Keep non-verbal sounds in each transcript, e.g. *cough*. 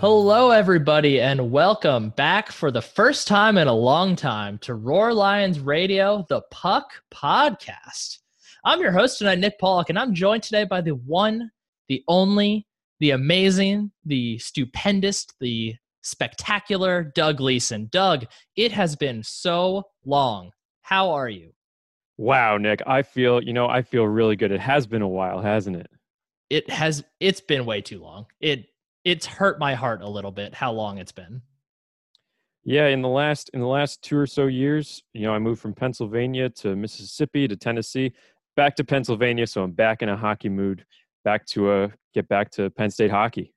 Hello, everybody, and welcome back for the first time in a long time to Roar Lions Radio, the Puck Podcast. I'm your host tonight, Nick Pollock, and I'm joined today by the one, the only, the amazing, the stupendous, the spectacular Doug Leeson. Doug, it has been so long. How are you? Wow, Nick, I feel, you know, I feel really good. It has been a while, hasn't it? It has it's been way too long. It it's hurt my heart a little bit how long it's been. Yeah, in the last in the last two or so years, you know, I moved from Pennsylvania to Mississippi to Tennessee, back to Pennsylvania, so I'm back in a hockey mood, back to a uh, get back to Penn State hockey.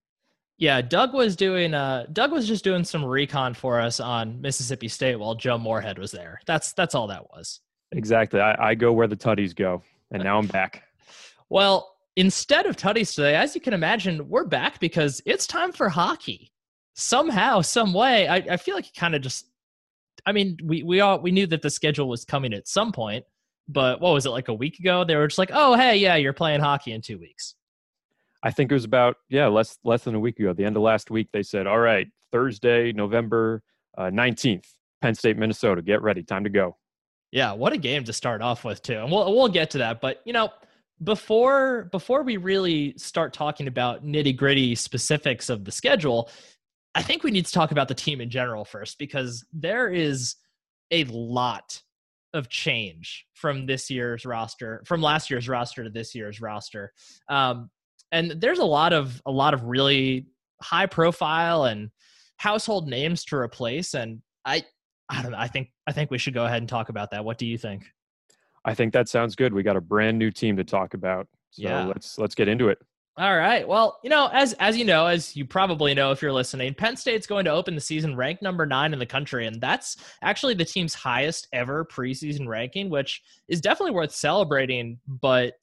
Yeah, Doug was doing uh Doug was just doing some recon for us on Mississippi State while Joe Moorhead was there. That's that's all that was. Exactly. I, I go where the tutties go, and now I'm back. *laughs* well, instead of tutties today, as you can imagine, we're back because it's time for hockey. Somehow, some way, I, I feel like it kind of just. I mean, we we all we knew that the schedule was coming at some point, but what was it like a week ago? They were just like, "Oh, hey, yeah, you're playing hockey in two weeks." I think it was about yeah less less than a week ago. The end of last week, they said, "All right, Thursday, November uh, nineteenth, uh, Penn State, Minnesota. Get ready, time to go." Yeah, what a game to start off with too, and we'll we'll get to that. But you know, before before we really start talking about nitty gritty specifics of the schedule, I think we need to talk about the team in general first because there is a lot of change from this year's roster, from last year's roster to this year's roster, um, and there's a lot of a lot of really high profile and household names to replace. And I I don't know. I think I think we should go ahead and talk about that. What do you think? I think that sounds good. We got a brand new team to talk about. So yeah. let's let's get into it. All right. Well, you know, as as you know, as you probably know if you're listening, Penn State's going to open the season ranked number 9 in the country and that's actually the team's highest ever preseason ranking, which is definitely worth celebrating, but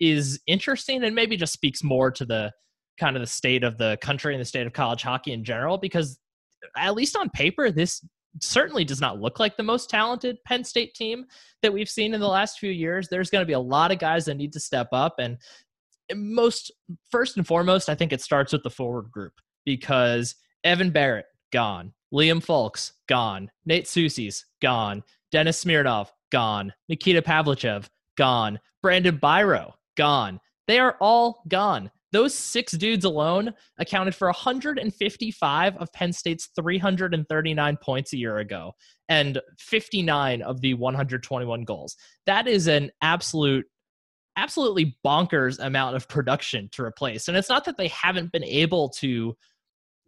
is interesting and maybe just speaks more to the kind of the state of the country and the state of college hockey in general because at least on paper this certainly does not look like the most talented Penn State team that we've seen in the last few years. There's going to be a lot of guys that need to step up. And most, first and foremost, I think it starts with the forward group because Evan Barratt, gone. Liam Folkes, gone. Nate Sucese's gone. Dennis Smirnov, gone. Nikita Pavlychev, gone. Brandon Biro, gone. They are all gone. Those six dudes alone accounted for 155 of Penn State's 339 points a year ago and 59 of the 121 goals. That is an absolute absolutely bonkers amount of production to replace. And it's not that they haven't been able to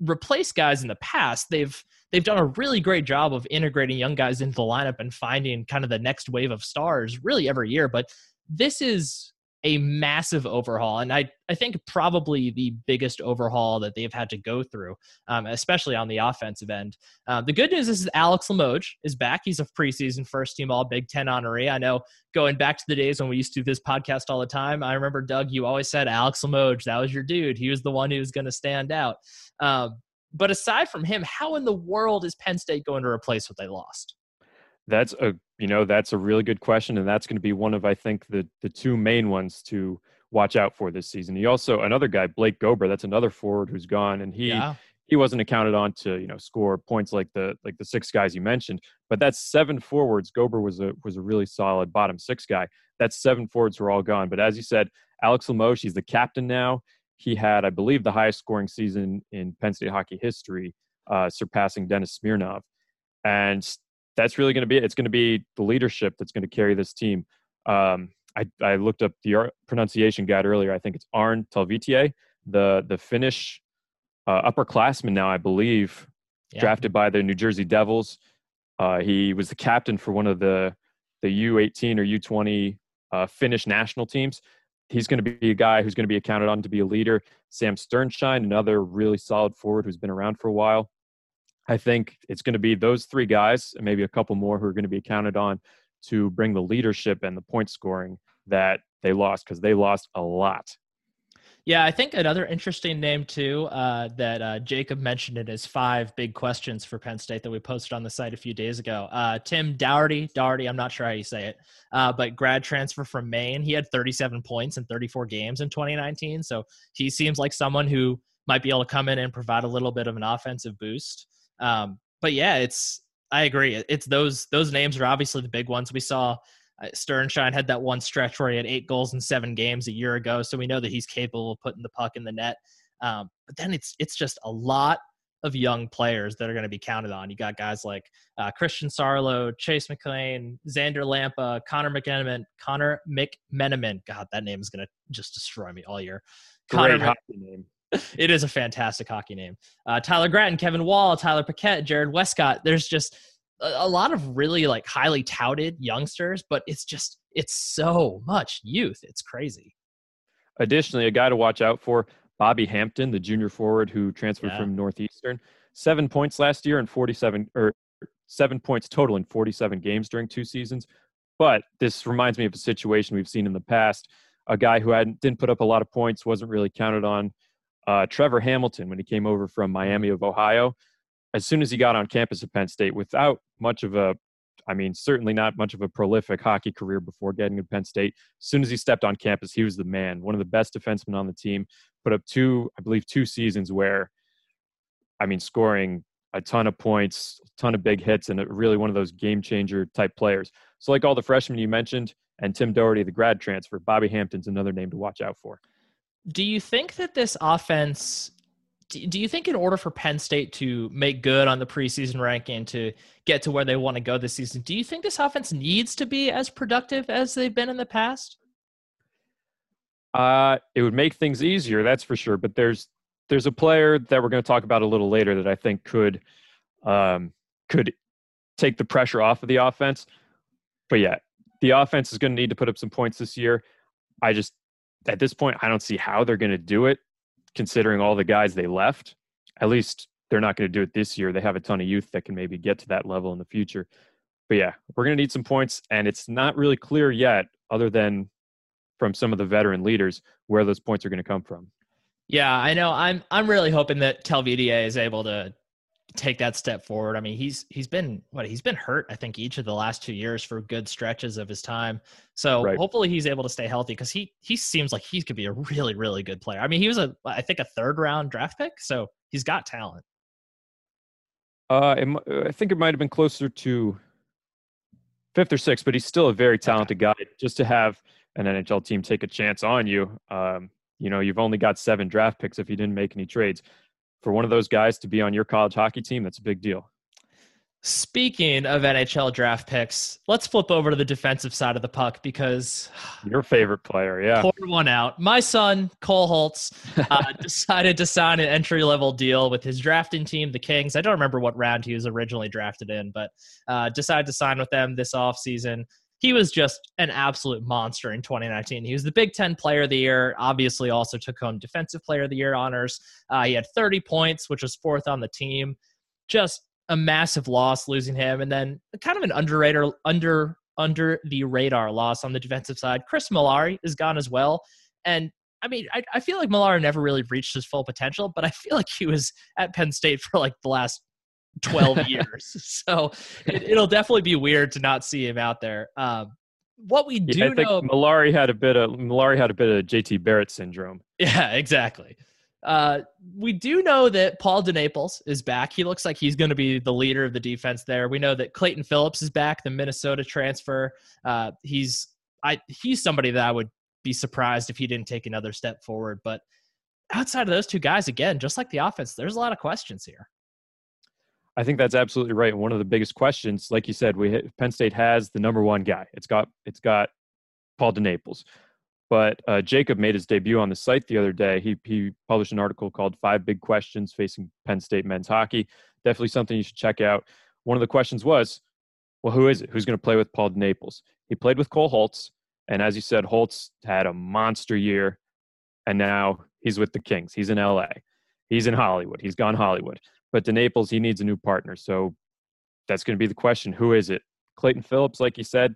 replace guys in the past. They've they've done a really great job of integrating young guys into the lineup and finding kind of the next wave of stars really every year, but this is a massive overhaul, and I I think probably the biggest overhaul that they've had to go through, um, especially on the offensive end. Uh, the good news is Alex Limoges is back. He's a preseason first team All Big Ten honoree. I know going back to the days when we used to do this podcast all the time. I remember Doug, you always said Alex Limoges, that was your dude. He was the one who was going to stand out. Um, but aside from him, how in the world is Penn State going to replace what they lost? That's a you know that's a really good question, and that's going to be one of I think the the two main ones to watch out for this season. He also another guy, Blake Gober, that's another forward who's gone, and he yeah. he wasn't accounted on to you know score points like the like the six guys you mentioned. But that's seven forwards. Gober was a was a really solid bottom six guy. That's seven forwards who are all gone. But as you said, Alex Limoges, he's the captain now. He had, I believe, the highest scoring season in Penn State hockey history, uh, surpassing Dennis Smirnov. And that's really going to be it. It's going to be the leadership that's going to carry this team. Um, I, I, looked up the pronunciation guide earlier. I think it's Aarne Talvitie, the the Finnish uh, upperclassman now, I believe, yeah. drafted by the New Jersey Devils. Uh, he was the captain for one of the the U18 or U20 uh, Finnish national teams. He's going to be a guy who's going to be accounted on to be a leader. Sam Sternschein, another really solid forward who's been around for a while. I think it's going to be those three guys and maybe a couple more who are going to be counted on to bring the leadership and the point scoring that they lost because they lost a lot. Yeah, I think another interesting name too uh, that uh, Jacob mentioned in his five big questions for Penn State that we posted on the site a few days ago. Uh, Tim Dougherty, Dougherty, I'm not sure how you say it, uh, but grad transfer from Maine. He had 37 points in 34 games in 2019, so he seems like someone who might be able to come in and provide a little bit of an offensive boost. Um, but yeah, it's I agree. It's those those names are obviously the big ones. We saw uh, Sternschein had that one stretch where he had eight goals in seven games a year ago, so we know that he's capable of putting the puck in the net. Um, but then it's it's just a lot of young players that are going to be counted on. You got guys like uh, Christian Sarlo, Chase McLean, Xander Lampa, Connor McMenamin, Connor McMenamin. God, that name is going to just destroy me all year. Great Connor hockey name. *laughs* It is a fantastic hockey name. Uh, Tyler Gratton, Kevin Wall, Tyler Paquette, Jared Westcott. There's just a, a lot of really like highly touted youngsters, but it's just it's so much youth. It's crazy. Additionally, a guy to watch out for Bobby Hampton, the junior forward who transferred yeah. from Northeastern, seven points last year and 47 or seven points total in 47 games during two seasons. But this reminds me of a situation we've seen in the past. A guy who hadn't didn't put up a lot of points, wasn't really counted on. Uh, Trevor Hamilton, when he came over from Miami of Ohio, as soon as he got on campus at Penn State, without much of a I mean, certainly not much of a prolific hockey career before getting to Penn State. As soon as he stepped on campus, he was the man, one of the best defensemen on the team. Put up two, I believe, two seasons where, I mean, scoring a ton of points, a ton of big hits, and really one of those game changer type players. So, like all the freshmen you mentioned, and Tim Doherty, the grad transfer, Bobby Hampton's another name to watch out for. Do you think that this offense do you think in order for Penn State to make good on the preseason ranking to get to where they want to go this season, do you think this offense needs to be as productive as they've been in the past? Uh, it would make things easier, that's for sure. But there's there's a player that we're going to talk about a little later that I think could um, could take the pressure off of the offense. But yeah, the offense is going to need to put up some points this year. I just at this point I don't see how they're going to do it considering all the guys they left. At least they're not going to do it this year. They have a ton of youth that can maybe get to that level in the future. But yeah, we're going to need some points, and it's not really clear yet, other than from some of the veteran leaders, where those points are going to come from. Yeah, I know. I'm I'm really hoping that Talvitie is able to take that step forward. I mean, he's he's been what he's been hurt. I think each of the last two years for good stretches of his time. So right. hopefully he's able to stay healthy because he he seems like he could be a really really good player. I mean, he was a I think a third round draft pick, so he's got talent. Uh, it, I think it might have been closer to fifth or sixth, but he's still a very talented okay. guy. Just to have an NHL team take a chance on you, um, you know, you've only got seven draft picks if you didn't make any trades for one of those guys to be on your college hockey team, that's a big deal. Speaking of NHL draft picks, let's flip over to the defensive side of the puck because *sighs* your favorite player, yeah, pour one out. My son Cole Hults uh, *laughs* decided to sign an entry level deal with his drafting team, the Kings. I don't remember what round he was originally drafted in, but uh, decided to sign with them this offseason he was just an absolute monster in 2019. He was the Big Ten Player of the Year. Obviously, also took home Defensive Player of the Year honors. Uh, he had 30 points, which was fourth on the team. Just a massive loss losing him, and then kind of an underrated, under under the radar loss on the defensive side. Kris Myllari is gone as well, and I mean, I, I feel like Myllari never really reached his full potential, but I feel like he was at Penn State for like the last 12 *laughs* years. *laughs* So it, will definitely be weird to not see him out there. Um, what we do yeah, I think know, Myllari had a bit of Myllari had a bit of JT Barrett syndrome. *laughs* Yeah, exactly. Uh, we do know that Paul DeNaples is back. He looks like he's going to be the leader of the defense there. We know that Clayton Phillips is back, the Minnesota transfer. Uh, he's I he's somebody that I would be surprised if he didn't take another step forward. But outside of those two guys, again, just like the offense, there's a lot of questions here. I think that's absolutely right. One of the biggest questions, like you said, we Penn State has the number one guy. It's got it's got Paul DeNaples, but uh, Jacob made his debut on the site the other day. He he published an article called Five Big Questions Facing Penn State Men's Hockey. Definitely something you should check out. One of the questions was, well, who is it? Who's going to play with Paul DeNaples? He played with Cole Hults, and as you said, Hults had a monster year, and now he's with the Kings. He's in LA. He's in Hollywood. He's gone Hollywood. But DeNaples, he needs a new partner. So that's going to be the question. Who is it? Clayton Phillips, like you said,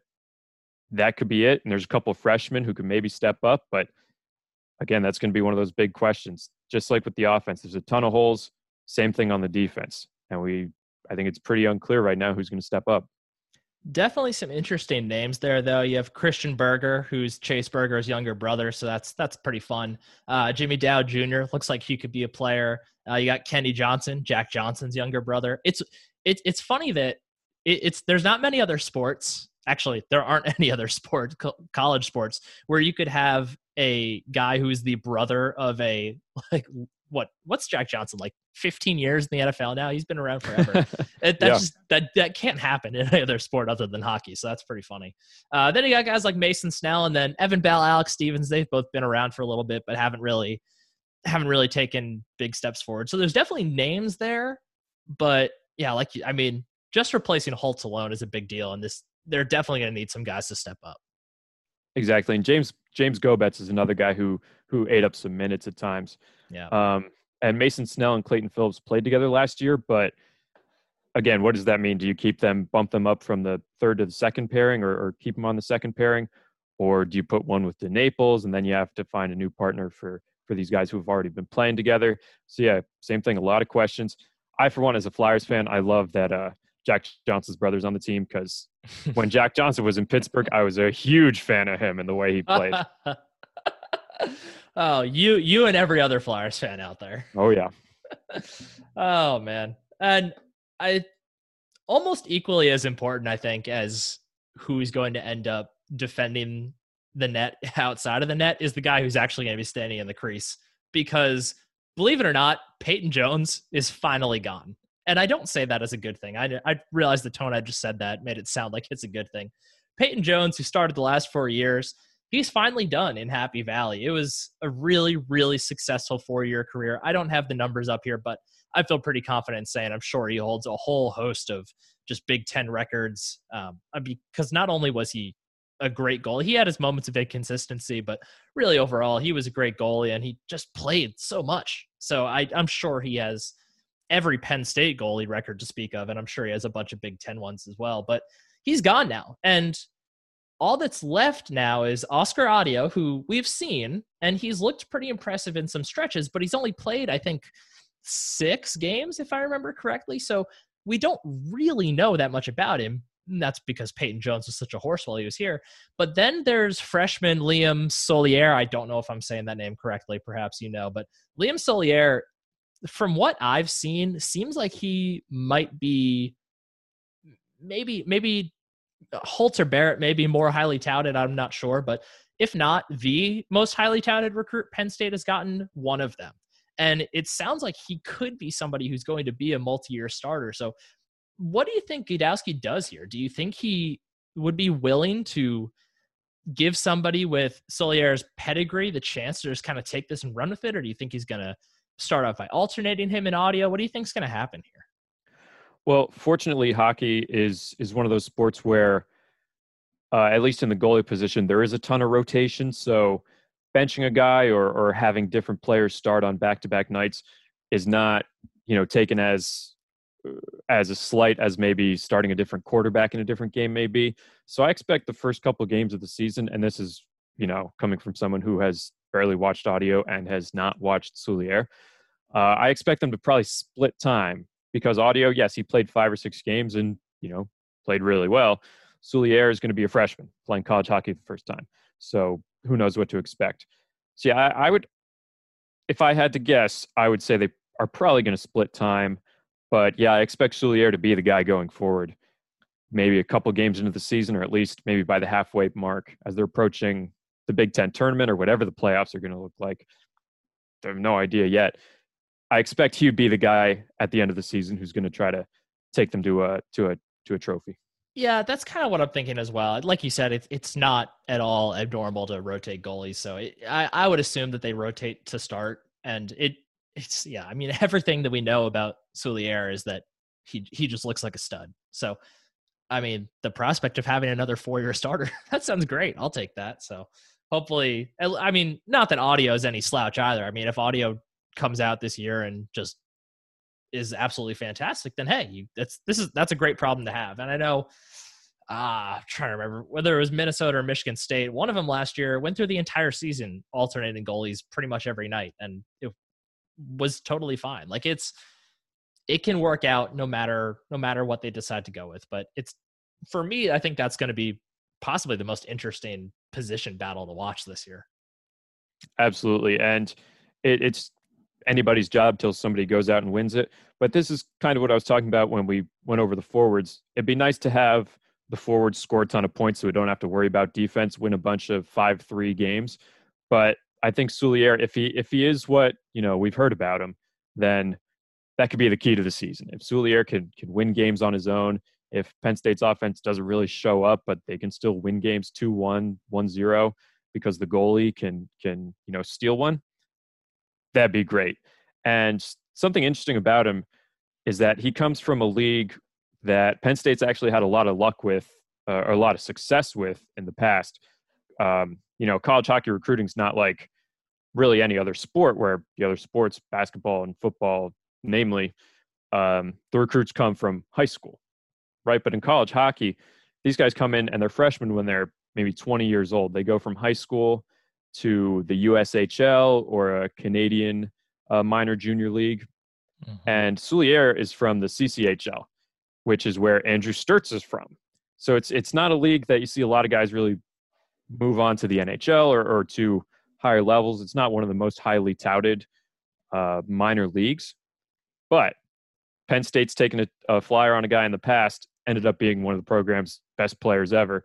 that could be it. And there's a couple of freshmen who could maybe step up. But again, that's going to be one of those big questions. Just like with the offense, there's a ton of holes. Same thing on the defense. And we, I think it's pretty unclear right now who's going to step up. Definitely some interesting names there, though. You have Christian Berger, who's Chase Berger's younger brother, so that's that's pretty fun. Uh, Jimmy Dowd Jr. looks like he could be a player. Uh, you got Kenny Johnson, Jack Johnson's younger brother. It's it, it's funny that it, it's there's not many other sports. Actually, there aren't *laughs* any other sport co- college sports where you could have a guy who's the brother of a like what what's Jack Johnson like 15 years in the NFL now? He's been around forever. *laughs* it, that yeah. just that that can't happen in any other sport other than hockey. So that's pretty funny. Uh, then you got guys like Mason Snell and then Evan Bell, Alex Stevens. They've both been around for a little bit, but haven't really haven't really taken big steps forward. So there's definitely names there, but yeah, like I mean, just replacing Hults alone is a big deal, and this they're definitely going to need some guys to step up. Exactly, and James James Gobetz is another guy who who ate up some minutes at times. Yeah. Um, and Mason Snell and Clayton Phillips played together last year, but again, what does that mean? Do you keep them, bump them up from the third to the second pairing, or, or keep them on the second pairing, or do you put one with DeNaples and then you have to find a new partner for for these guys who have already been playing together? So yeah, same thing. A lot of questions. I, for one, as a Flyers fan, I love that uh, Jack Johnson's brothers on the team because *laughs* when Jack Johnson was in Pittsburgh, I was a huge fan of him and the way he played. *laughs* oh, you you and every other Flyers fan out there. Oh yeah. *laughs* oh man. And I almost equally as important, I think, as who's going to end up defending the net outside of the net is the guy who's actually going to be standing in the crease. Because believe it or not, Peyton Jones is finally gone. And I don't say that as a good thing. I, I realize the tone I just said that made it sound like it's a good thing. Peyton Jones, who started the last four years, he's finally done in Happy Valley. It was a really, really successful four year career. I don't have the numbers up here, but I feel pretty confident saying I'm sure he holds a whole host of just Big Ten records. Um, because not only was he a great goalie, he had his moments of inconsistency, but really overall, he was a great goalie and he just played so much. So I, I'm sure he has every Penn State goalie record to speak of, and I'm sure he has a bunch of Big Ten ones as well. But he's gone now, and all that's left now is Oskar Autio, who we've seen, and he's looked pretty impressive in some stretches, but he's only played, I think, six games, if I remember correctly. So we don't really know that much about him. And that's because Peyton Jones was such a horse while he was here. But then there's freshman Liam Souliere. I don't know if I'm saying that name correctly. Perhaps you know, but Liam Souliere, from what I've seen, seems like he might be maybe maybe Hults or Barratt may be more highly touted. I'm not sure, but if not the most highly touted recruit Penn State has gotten, one of them. And it sounds like he could be somebody who's going to be a multi-year starter. So, what do you think Gadowsky does here? Do you think he would be willing to give somebody with Souliere's pedigree the chance to just kind of take this and run with it, or do you think he's going to start off by alternating him in Autio? What do you think is going to happen here? Well, fortunately, hockey is is one of those sports where, uh, at least in the goalie position, there is a ton of rotation. So, benching a guy or or having different players start on back to back nights is not you know taken as uh, as a slight as maybe starting a different quarterback in a different game may be. So I expect the first couple games of the season, and this is you know coming from someone who has barely watched Autio and has not watched Souliere. Uh, I expect them to probably split time because Autio, yes, he played five or six games and you know played really well. Souliere is going to be a freshman playing college hockey the first time, so who knows what to expect. So yeah, I, I would, if I had to guess, I would say they are probably going to split time. But yeah, I expect Souliere to be the guy going forward. Maybe a couple games into the season, or at least maybe by the halfway mark as they're approaching the Big Ten tournament or whatever the playoffs are going to look like. I have no idea yet. I expect he would be the guy at the end of the season who's going to try to take them to a to a to a trophy. Yeah, that's kind of what I'm thinking as well. Like you said, it's it's not at all abnormal to rotate goalies. So it, I I would assume that they rotate to start, and it it's yeah. I mean, *laughs* everything that we know about Souliere is that he he just looks like a stud. So I mean, the prospect of having another four year starter *laughs* that sounds great. I'll take that. So hopefully, I mean, not that Autio is any slouch either. I mean, if Autio comes out this year and just is absolutely fantastic, then hey, you, that's this is that's a great problem to have. And I know, ah, uh, I'm trying to remember whether it was Minnesota or Michigan State. One of them last year went through the entire season alternating goalies pretty much every night, and it was totally fine. Like it's it can work out no matter no matter what they decide to go with. But it's for me, I think that's going to be possibly the most interesting position battle to watch this year. Absolutely. And it, it's anybody's job till somebody goes out and wins it. But this is kind of what I was talking about when we went over the forwards. It'd be nice to have the forwards score a ton of points so we don't have to worry about defense, win a bunch of 5 3 games. But I think Souliere, if he if he is what you know we've heard about him, then that could be the key to the season. If Souliere can can win games on his own, if Penn State's offense doesn't really show up, but they can still win games 2-1, 1-0 because the goalie can can you know steal one, that'd be great. And something interesting about him is that he comes from a league that Penn State's actually had a lot of luck with, uh, or a lot of success with in the past. Um, you know, college hockey recruiting is not like really any other sport where the other sports, basketball and football, namely, um, the recruits come from high school, right? But in college hockey, these guys come in and they're freshmen when they're maybe 20 years old. They go from high school to the USHL or a Canadian uh, minor junior league. Mm-hmm. And Souliere is from the CCHL, which is where Andrew Sturtz is from. So it's it's not a league that you see a lot of guys really move on to the NHL or, or to higher levels. It's not one of the most highly touted uh, minor leagues, but Penn State's taken a, a, flyer on a guy in the past, ended up being one of the program's best players ever.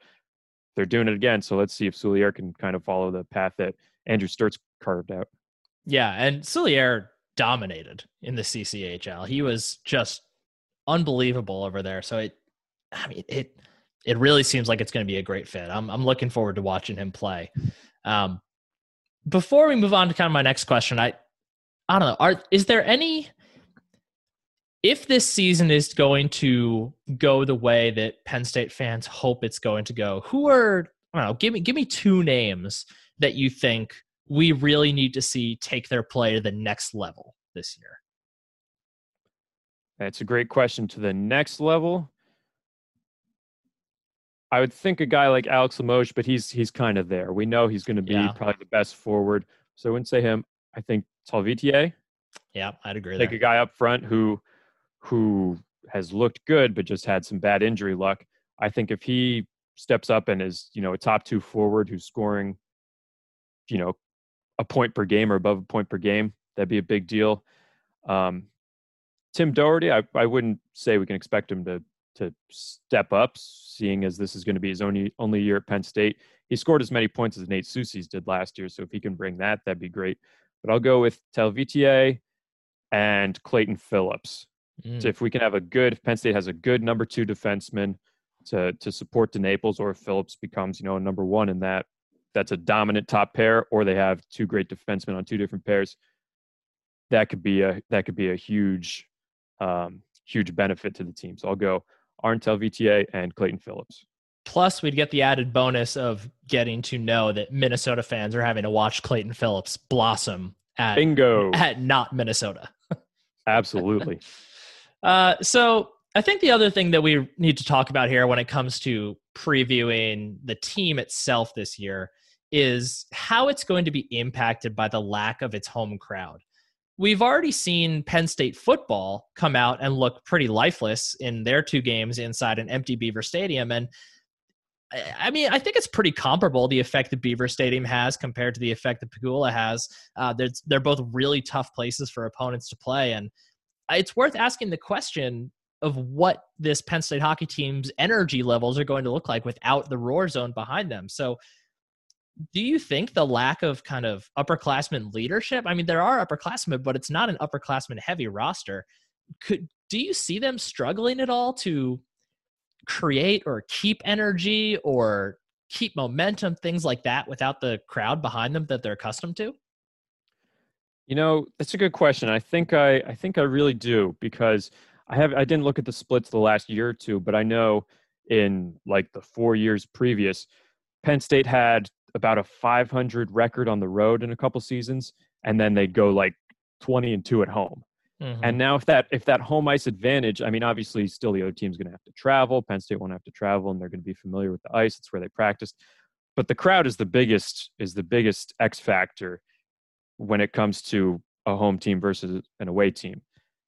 They're doing it again, so let's see if Souliere can kind of follow the path that Andrew Sturtz carved out. Yeah, and Souliere dominated in the CCHL. He was just unbelievable over there. So it, I mean, it it really seems like it's going to be a great fit. I'm I'm looking forward to watching him play. Um, before we move on to kind of my next question, I I don't know. Are is there any if this season is going to go the way that Penn State fans hope it's going to go, who are I don't know, give me give me two names that you think we really need to see take their play to the next level this year. That's a great question. To the next level, I would think a guy like Alex Limoges, but he's he's kind of there. We know he's going to be yeah. probably the best forward. So I wouldn't say him. I think Talvitie. Yeah, I'd agree. Take there. a guy up front who who has looked good but just had some bad injury luck. I think if he steps up and is you know a top two forward who's scoring, you know, a point per game or above a point per game, that'd be a big deal. Um, Tim Doherty, I, I wouldn't say we can expect him to to step up, seeing as this is going to be his only only year at Penn State. He scored as many points as Nate Sucese did last year, so if he can bring that, that'd be great. But I'll go with Talvitie and Clayton Phillips. Mm. So if we can have a good, if Penn State has a good number two defenseman to to support DeNaples, or if Phillips becomes you know a number one in that, that's a dominant top pair, or they have two great defensemen on two different pairs. That could be a that could be a huge um, huge benefit to the team. So I'll go Aarne Talvitie and Clayton Phillips. Plus, we'd get the added bonus of getting to know that Minnesota fans are having to watch Clayton Phillips blossom at bingo at not Minnesota. *laughs* Absolutely. Uh, so I think the other thing that we need to talk about here when it comes to previewing the team itself this year is how it's going to be impacted by the lack of its home crowd we've already seen Penn State football come out and look pretty lifeless in their two games inside an empty Beaver Stadium. And I mean, I think it's pretty comparable the effect that Beaver Stadium has compared to the effect that Pegula has. Uh, they're, they're both really tough places for opponents to play. And it's worth asking the question of what this Penn State hockey team's energy levels are going to look like without the roar zone behind them. So do you think the lack of kind of upperclassmen leadership? I mean, there are upperclassmen, but it's not an upperclassmen heavy roster. Could do you see them struggling at all to create or keep energy or keep momentum, things like that, without the crowd behind them that they're accustomed to? You know, that's a good question. I think I I think I really do because I have I didn't look at the splits the last year or two, but I know in like the four years previous, Penn State had about a 500 record on the road in a couple seasons, and then they'd go like 20 and two at home. Mm-hmm. And now, if that if that home ice advantage, I mean, obviously, still the other team's going to have to travel. Penn State won't have to travel, and they're going to be familiar with the ice. It's where they practice. But the crowd is the biggest is the biggest X factor when it comes to a home team versus an away team.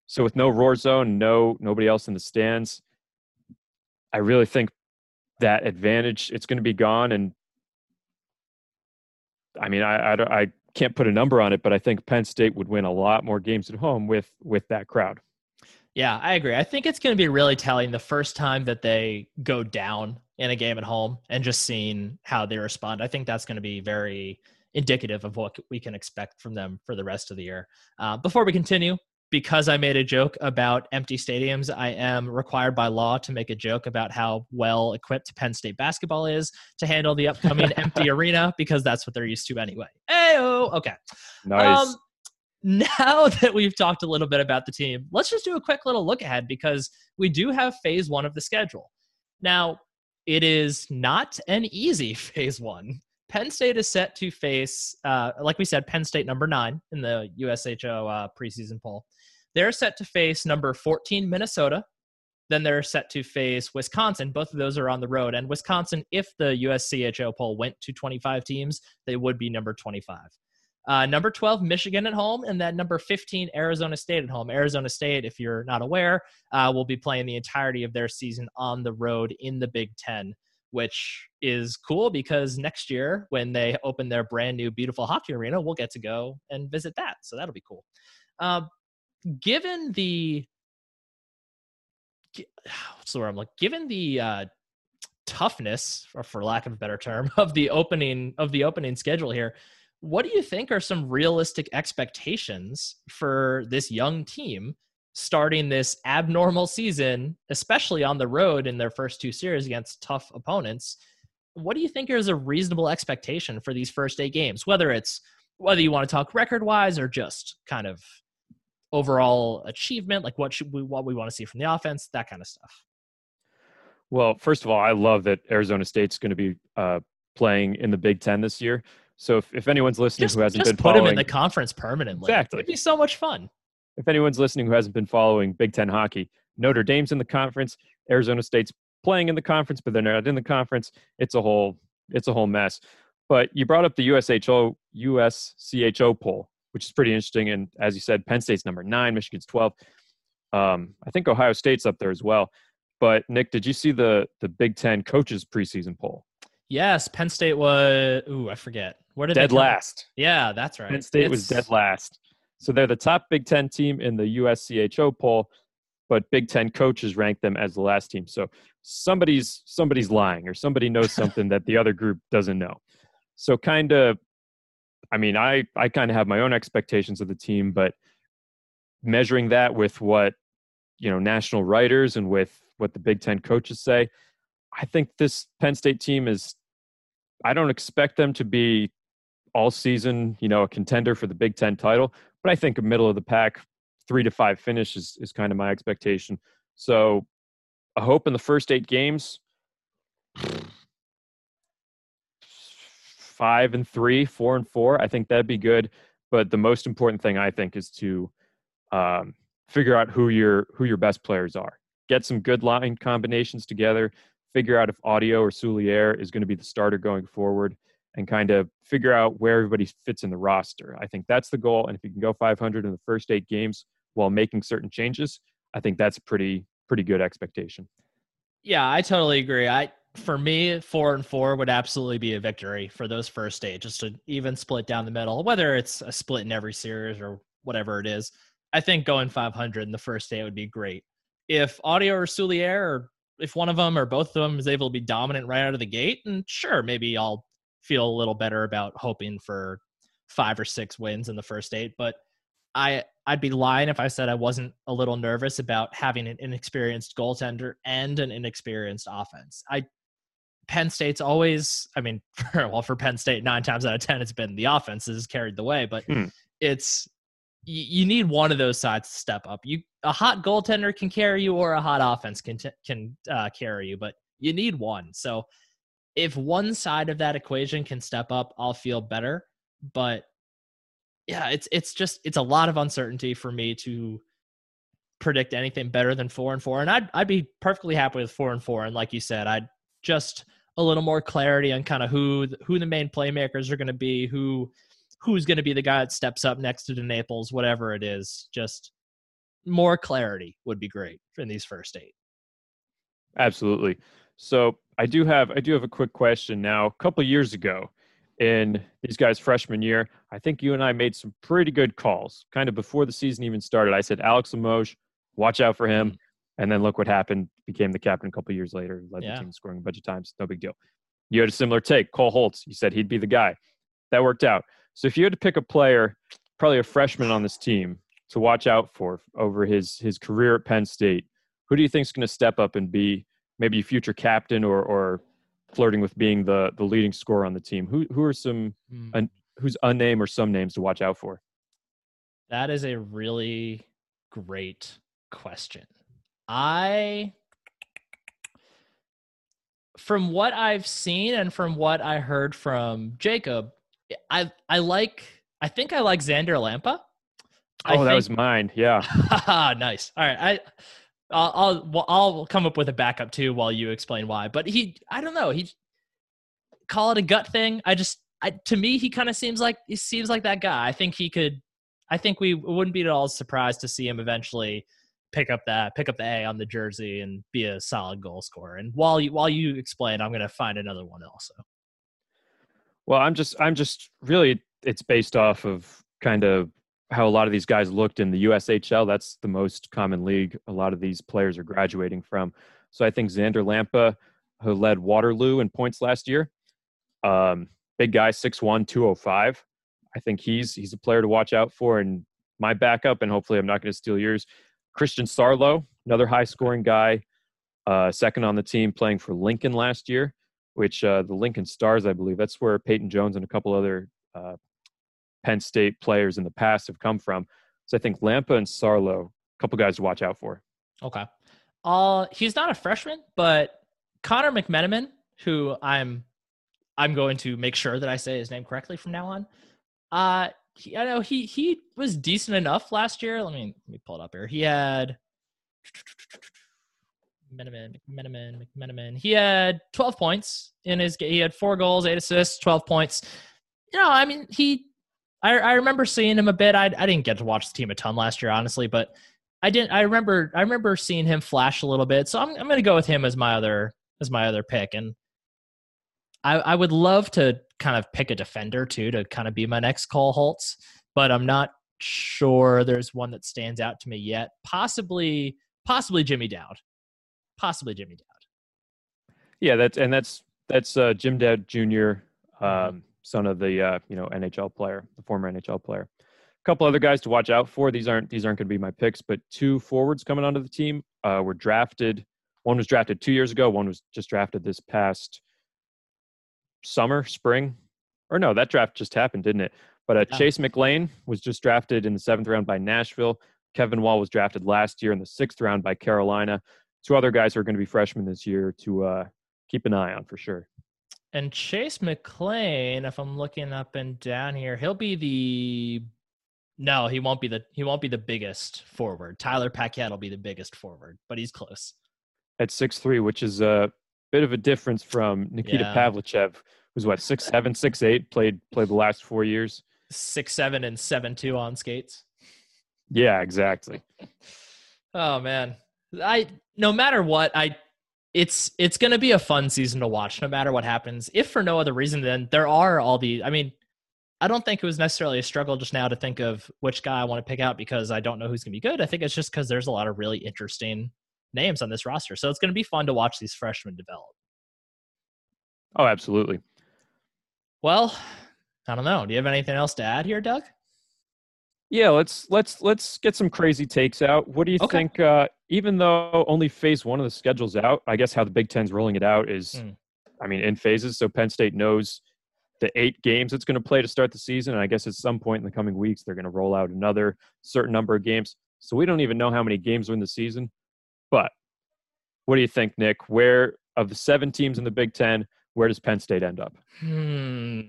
So with no roar zone, no nobody else in the stands, I really think that advantage it's going to be gone. And I mean, I, I, I can't put a number on it, but I think Penn State would win a lot more games at home with with that crowd. Yeah, I agree. I think it's going to be really telling the first time that they go down in a game at home and just seeing how they respond. I think that's going to be very indicative of what we can expect from them for the rest of the year. Uh, before we continue, because I made a joke about empty stadiums, I am required by law to make a joke about how well equipped Penn State basketball is to handle the upcoming empty *laughs* arena because that's what they're used to anyway. Ayo, okay. Nice. Um, now *laughs* that we've talked a little bit about the team, let's just do a quick little look ahead because we do have phase one of the schedule. Now, it is not an easy *laughs* phase one. Penn State is set to face, uh, like we said, Penn State number nine in the USHO uh, preseason poll. They're set to face number 14, Minnesota. Then they're set to face Wisconsin. Both of those are on the road. And Wisconsin, if the USCHO poll went to 25 teams, they would be number 25. Uh, number 12, Michigan at home, and then number 15, Arizona State at home. Arizona State, if you're not aware, uh, will be playing the entirety of their season on the road in the Big Ten, which is cool because next year, when they open their brand new beautiful hockey arena, we'll get to go and visit that. So that'll be cool. Uh, given the *sighs* what's I'm like, given the uh, toughness, or for lack of a better term, *laughs* of the opening of the opening schedule here, what do you think are some realistic expectations for this young team starting this abnormal season, especially on the road in their first two series against tough opponents? What do you think is a reasonable expectation for these first eight games? Whether it's whether you want to talk record wise or just kind of overall achievement, like what should we what we want to see from the offense, that kind of stuff. Well, first of all, I love that Arizona State's going to be uh, playing in the Big Ten this year. So if, if anyone's listening just, who hasn't been put following, them in the conference permanently, exactly, it'd be so much fun. If anyone's listening who hasn't been following Big Ten hockey, Notre Dame's in the conference, Arizona State's playing in the conference, but they're not in the conference. It's a whole it's a whole mess. But you brought up the USHO USCHO poll, which is pretty interesting. And as you said, Penn State's number nine, Michigan's 12. Um, I think Ohio State's up there as well. But Nick, did you see the the Big Ten coaches preseason poll? Yes, Penn State was. Ooh, I forget. Where did it dead last? Yeah, that's right. Penn State it's... was dead last. So they're the top Big Ten team in the USCHO poll, but Big Ten coaches rank them as the last team. So somebody's somebody's lying, or somebody knows *laughs* something that the other group doesn't know. So kind of I mean, I I kind of have my own expectations of the team, but measuring that with what you know national writers and with what the Big Ten coaches say, I think this Penn State team is. I don't expect them to be all season, you know, a contender for the Big Ten title, but I think a middle of the pack, three to five finish is is kind of my expectation. So, I hope in the first eight games five and three, four and four. I think that'd be good. But the most important thing I think is to um, figure out who your who your best players are. Get some good line combinations together. Figure out if Autio or Souliere is going to be the starter going forward, and kind of figure out where everybody fits in the roster. I think that's the goal. And if you can go 500 in the first eight games while making certain changes, I think that's pretty pretty good expectation. Yeah, I totally agree. I for me, four and four would absolutely be a victory for those first eight, just to even split down the middle, whether it's a split in every series or whatever it is. I think going 500 in the first day would be great. If Autio or Souliere, or if one of them or both of them is able to be dominant right out of the gate, and sure, maybe I'll feel a little better about hoping for five or six wins in the first eight. But I I'd be lying if I said I wasn't a little nervous about having an inexperienced goaltender and an inexperienced offense. I Penn State's always, I mean, *laughs* for, well, for Penn State, nine times out of 10, it's been the offense has carried the way, but hmm. it's, you, you, need one of those sides to step up. You, a hot goaltender can carry you or a hot offense can, can uh, carry you, but you need one. So if one side of that equation can step up, I'll feel better. But yeah, it's, it's just, it's a lot of uncertainty for me to predict anything better than four and four. And I'd, I'd be perfectly happy with four and four. And like you said, I'd just, a little more clarity on kind of who who the main playmakers are going to be, who who's going to be the guy that steps up next to DeNaples, whatever it is. Just more clarity would be great in these first eight. Absolutely. So I do have I do have a quick question now. A couple years ago, in these guys' freshman year, I think you and I made some pretty good calls. Kind of before the season even started, I said Alex Limoges, watch out for him. Mm. And then look what happened. Became the captain a couple years later. Led yeah. the team scoring a bunch of times. No big deal. You had a similar take. Cole Hults. You said he'd be the guy. That worked out. So if you had to pick a player, probably a freshman on this team, to watch out for over his his career at Penn State, who do you think is going to step up and be maybe future captain or or flirting with being the the leading scorer on the team? Who who are some mm. un, who's unnamed or some names to watch out for? That is a really great question. I from what I've seen and from what I heard from Jacob, I I like I think I like Xander Lampa. Oh, that think, was mine. Yeah. *laughs* nice. All right. I I'll, I'll I'll come up with a backup too while you explain why. But he I don't know. He call it a gut thing. I just I, to me he kind of seems like he seems like that guy. I think he could I think we wouldn't be at all surprised to see him eventually pick up that pick up the A on the jersey and be a solid goal scorer. And while you while you explain, I'm to find another one also. Well, I'm just I'm just really it's based off of kind of how a lot of these guys looked in the USHL. That's the most common league a lot of these players are graduating from. So I think Xander Lampa, who led Waterloo in points last year, um, big guy, 6'1", 205. I think he's he's a player to watch out for. And my backup, and hopefully I'm not going to steal yours, Christian Sarlo, another high scoring guy, uh, second on the team playing for Lincoln last year, which uh, the Lincoln Stars, I believe, that's where Peyton Jones and a couple other uh, Penn State players in the past have come from. So I think Lampa and Sarlo, a couple guys to watch out for. Okay. Uh, he's not a freshman, but Connor McMenamin, who I'm I'm going to make sure that I say his name correctly from now on. Uh, he, I know he he was decent enough last year. Let me let me pull it up here. He had McMenamin, McMenamin, McMenamin. He had 12 points in his. He had four goals, eight assists, 12 points. You know, I mean, he. I I remember seeing him a bit. I I didn't get to watch the team a ton last year, honestly, but I didn't. I remember I remember seeing him flash a little bit. So I'm I'm going to go with him as my other as my other pick. And I, I would love to kind of pick a defender too to kind of be my next Cole Hults, but I'm not sure there's one that stands out to me yet. Possibly, possibly Jimmy Dowd. Possibly Jimmy Dowd. Yeah, that's and that's that's uh, Jim Dowd Jr., mm-hmm. um, son of the uh, you know NHL player, the former NHL player. A couple other guys to watch out for. These aren't these aren't going to be my picks, but two forwards coming onto the team uh, were drafted. One was drafted two years ago. One was just drafted this past summer, spring, or no, that draft just happened, didn't it? But uh, yeah. Chase McLean was just drafted in the seventh round by Nashville. Kevin Wall was drafted last year in the sixth round by Carolina. Two other guys who are going to be freshmen this year to uh, keep an eye on for sure. And Chase McLean, if I'm looking up and down here, he'll be the no, he won't be the he won't be the biggest forward. Tyler Paquette will be the biggest forward, but he's close. At six three, which is a bit of a difference from Nikita yeah. Pavlychev, who's what six seven, six eight, played played the last four years. Six seven and seven two on skates. Yeah, exactly. *laughs* oh man, I no matter what, I it's it's going to be a fun season to watch no matter what happens. If for no other reason, then there are all the. I mean, I don't think it was necessarily a struggle just now to think of which guy I want to pick out because I don't know who's going to be good. I think it's just because there's a lot of really interesting names on this roster. So it's going to be fun to watch these freshmen develop. Oh, absolutely. Well, I don't know. Do you have anything else to add here, Doug? Yeah, let's let's let's get some crazy takes out. What do you okay. think? Uh, even though only phase one of the schedule's out, I guess how the Big Ten's rolling it out is, mm. I mean, in phases. So Penn State knows the eight games it's going to play to start the season, and I guess at some point in the coming weeks they're going to roll out another certain number of games. So we don't even know how many games are in the season. But what do you think, Nick? Where of the seven teams in the Big Ten, where does Penn State end up? Hmm.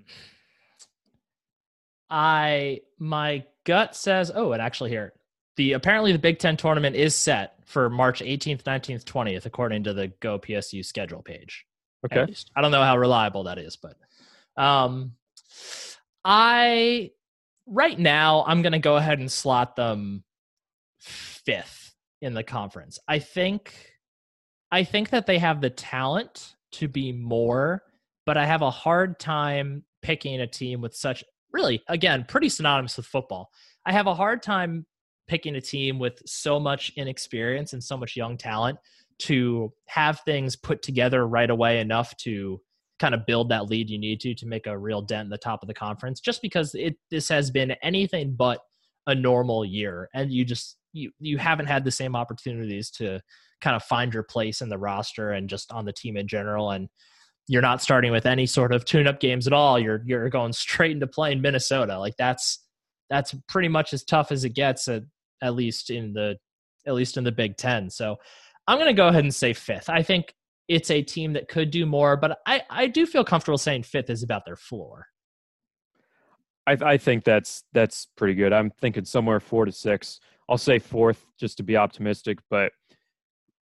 I my gut says, oh, it actually here. The apparently the Big Ten tournament is set for March 18th, 19th, 20th, according to the Go PSU schedule page. Okay. I don't know how reliable that is, but um, I right now I'm going to go ahead and slot them fifth in the conference. I think I think that they have the talent to be more, but I have a hard time picking a team with such really again pretty synonymous with football. I have a hard time picking a team with so much inexperience and so much young talent to have things put together right away enough to kind of build that lead you need to to make a real dent in the top of the conference just because it this has been anything but a normal year. And you just you you haven't had the same opportunities to kind of find your place in the roster and just on the team in general. And you're not starting with any sort of tune up games at all. You're you're going *laughs* straight into playing Minnesota. Like that's that's pretty much as tough as it gets. At, at least in the at least in the Big 10 so I'm going to go ahead and say 5th I think it's a team that could do more but I I do feel comfortable saying 5th is about their floor I, I think that's that's pretty good. I'm thinking somewhere four to six. I'll say fourth just to be optimistic, but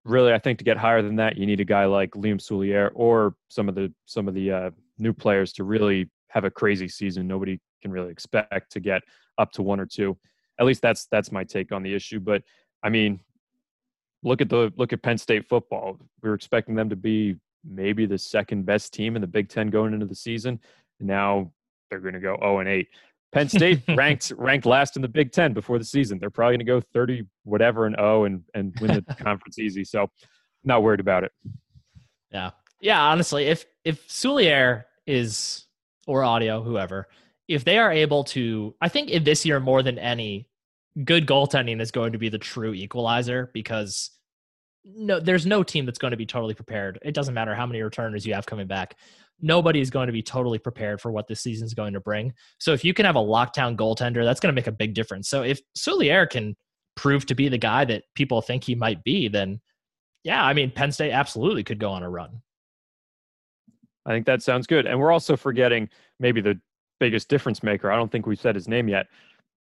really, I think to get higher than that, you need a guy like Liam Souliere or some of the some of the uh, new players to really have a crazy season. Nobody can really expect to get up to one or two. At least that's that's my take on the issue. But I mean, look at the look at Penn State football. We were expecting them to be maybe the second best team in the Big Ten going into the season. Now they're going to go 0 and 8. Penn State *laughs* ranked ranked last in the Big Ten before the season. They're probably going to go 30 whatever and 0 and and win the *laughs* conference easy. So, not worried about it. Yeah, yeah. Honestly, if if Souliere is or Autio whoever, if they are able to, I think in this year more than any, good goaltending is going to be the true equalizer because no, there's no team that's going to be totally prepared. It doesn't matter how many returners you have coming back nobody is going to be totally prepared for what this season is going to bring. So if you can have a lockdown goaltender, that's going to make a big difference. So if Souliere can prove to be the guy that people think he might be, then yeah, I mean Penn State absolutely could go on a run. I think that sounds good. And we're also forgetting maybe the biggest difference maker. I don't think we've said his name yet.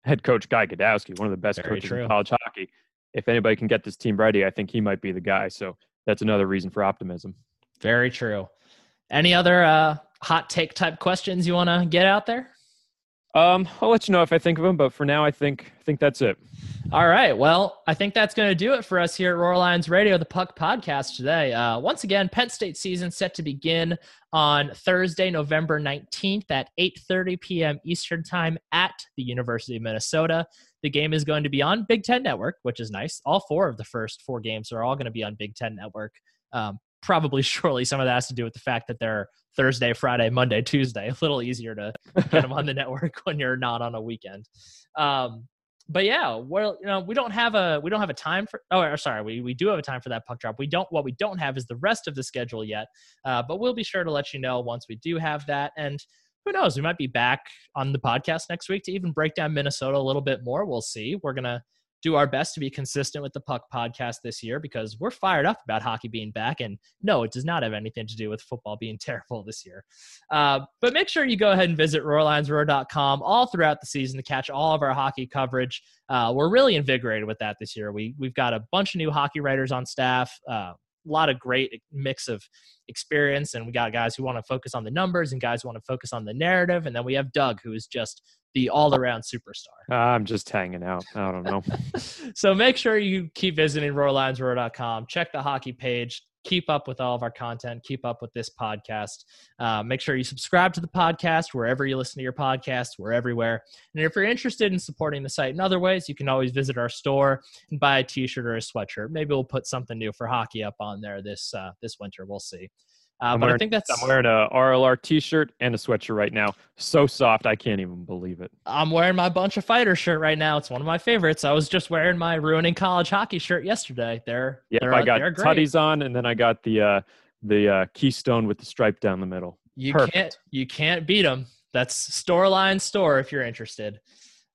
Head coach Guy Gadowsky, one of the best Very coaches true. in college hockey. If anybody can get this team ready, I think he might be the guy. So that's another reason for optimism. Very true. Any other uh, hot take type questions you want to get out there? Um, I'll let you know if I think of them, but for now, I think I think that's it. All right. Well, I think that's going to do it for us here at Roar Lions Radio, the Puck Podcast today. Uh, once again, Penn State season set to begin on Thursday, November 19th at 8:30 p.m. Eastern Time at the University of Minnesota. The game is going to be on Big Ten Network, which is nice. All four of the first four games are all going to be on Big Ten Network. Um, probably *laughs* surely some of that has to do with the fact that they're Thursday, Friday, Monday, Tuesday. *laughs* A little easier to get them on the *laughs* network when you're not on a weekend. Um, but yeah, well, you know, we don't have a we don't have a time for. Oh, sorry, we we do have a time for that puck drop. We don't. What we don't have is the rest of the schedule yet. Uh, but we'll be sure to let you know once we do have that. And who knows, we might be back on the podcast next week to even break down Minnesota a little bit more. We'll see. We're gonna do our best to be consistent with the Puck podcast this year because we're fired up about hockey being back. And no, it does not have anything to do with football being *laughs* terrible this year. Uh, but make sure you go ahead and visit roarlionsroar.com all throughout the season to catch all of our hockey coverage. Uh, we're really invigorated with that this year. We, we've got a bunch of new hockey writers on staff. Uh, a lot of great mix of experience and we got guys who want to focus on the numbers and guys who want to focus on the narrative and then we have doug who is just the all-around superstar. I'm just hanging out. I don't know. *laughs* so make sure you keep visiting roarlionsroar.com. Check the hockey page. Keep up with all of our content. Keep up with this podcast. Uh, make sure you subscribe to the podcast wherever you listen to your podcast. We're everywhere. And if you're interested in supporting the site in other ways, you can always visit our store and buy a T-shirt or a sweatshirt. Maybe we'll put something new for hockey up on there this uh, this winter. We'll see. Uh, but wearing, I think that's. I'm wearing a RLR T-shirt and a sweatshirt right now. So soft, I can't even believe it. I'm wearing my bunch of fighter shirt right now. It's one of my favorites. I was just wearing my ruining college hockey shirt yesterday. They're yeah. I got tutties on, and then I got the uh, the uh, Keystone with the stripe down the middle. You Perfect. can't you can't beat them. That's Storeline Store if you're interested.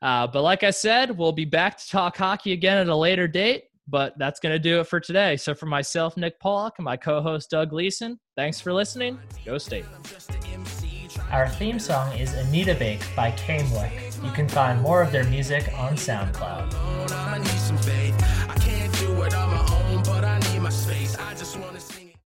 Uh, but like I said, we'll be back to talk hockey again at a later date. But that's going to do it for today. So, for myself, Nick Pollock, and my co host, Doug Leeson, thanks for listening. Go State. Our theme song is Anita Bake by Kamewick. You can find more of their music on SoundCloud.